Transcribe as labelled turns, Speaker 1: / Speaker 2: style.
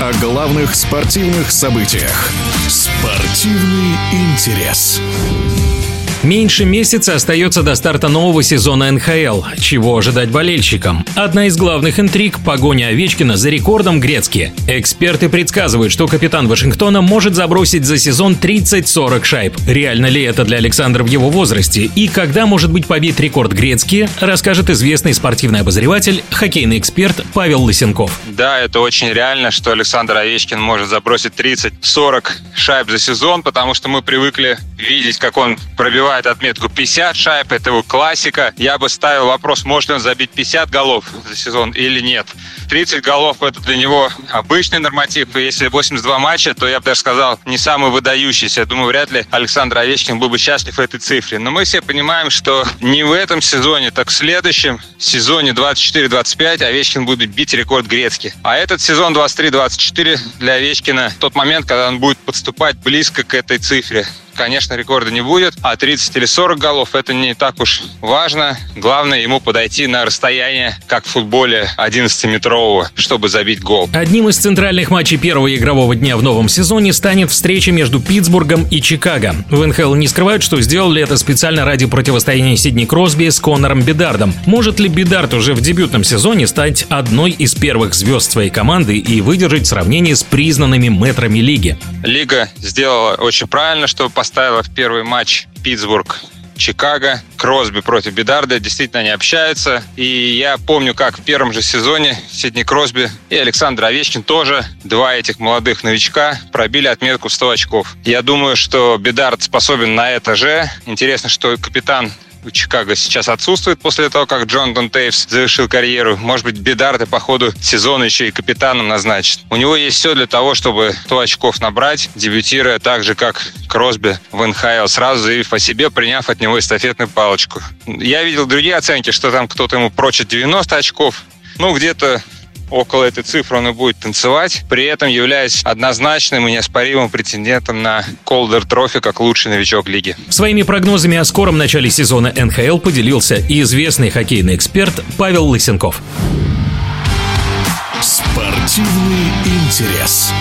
Speaker 1: о главных спортивных событиях. Спортивный интерес.
Speaker 2: Меньше месяца остается до старта нового сезона НХЛ. Чего ожидать болельщикам? Одна из главных интриг – погоня Овечкина за рекордом Грецки. Эксперты предсказывают, что капитан Вашингтона может забросить за сезон 30-40 шайб. Реально ли это для Александра в его возрасте? И когда может быть побит рекорд Грецки, расскажет известный спортивный обозреватель, хоккейный эксперт Павел Лысенков.
Speaker 3: Да, это очень реально, что Александр Овечкин может забросить 30-40 шайб за сезон, потому что мы привыкли видеть, как он пробивает пробивает отметку 50 шайб, это его классика. Я бы ставил вопрос, может ли он забить 50 голов за сезон или нет. 30 голов это для него обычный норматив. И если 82 матча, то я бы даже сказал, не самый выдающийся. Я думаю, вряд ли Александр Овечкин был бы счастлив этой цифре. Но мы все понимаем, что не в этом сезоне, так в следующем сезоне 24-25 Овечкин будет бить рекорд Грецки. А этот сезон 23-24 для Овечкина тот момент, когда он будет подступать близко к этой цифре конечно, рекорда не будет, а 30 или 40 голов это не так уж важно. Главное ему подойти на расстояние, как в футболе 11-метрового, чтобы забить гол.
Speaker 2: Одним из центральных матчей первого игрового дня в новом сезоне станет встреча между Питтсбургом и Чикаго. В НХЛ не скрывают, что сделали это специально ради противостояния Сидни Кросби с Конором Бедардом. Может ли Бедард уже в дебютном сезоне стать одной из первых звезд своей команды и выдержать сравнение с признанными метрами лиги?
Speaker 3: Лига сделала очень правильно, что поставила в первый матч Питтсбург Чикаго, Кросби против Бедарда. Действительно, они общаются. И я помню, как в первом же сезоне Сидни Кросби и Александр Овечкин тоже, два этих молодых новичка, пробили отметку в 100 очков. Я думаю, что Бедард способен на это же. Интересно, что капитан Чикаго сейчас отсутствует после того, как Джонатан Тейвс завершил карьеру. Может быть, Бедарда по ходу сезона еще и капитаном назначит. У него есть все для того, чтобы 100 очков набрать, дебютируя так же, как Кросби в НХЛ, сразу заявив о себе, приняв от него эстафетную палочку. Я видел другие оценки, что там кто-то ему прочит 90 очков. Ну, где-то около этой цифры он и будет танцевать, при этом являясь однозначным и неоспоримым претендентом на Колдер Трофи как лучший новичок лиги.
Speaker 2: Своими прогнозами о скором начале сезона НХЛ поделился и известный хоккейный эксперт Павел Лысенков.
Speaker 1: Спортивный интерес.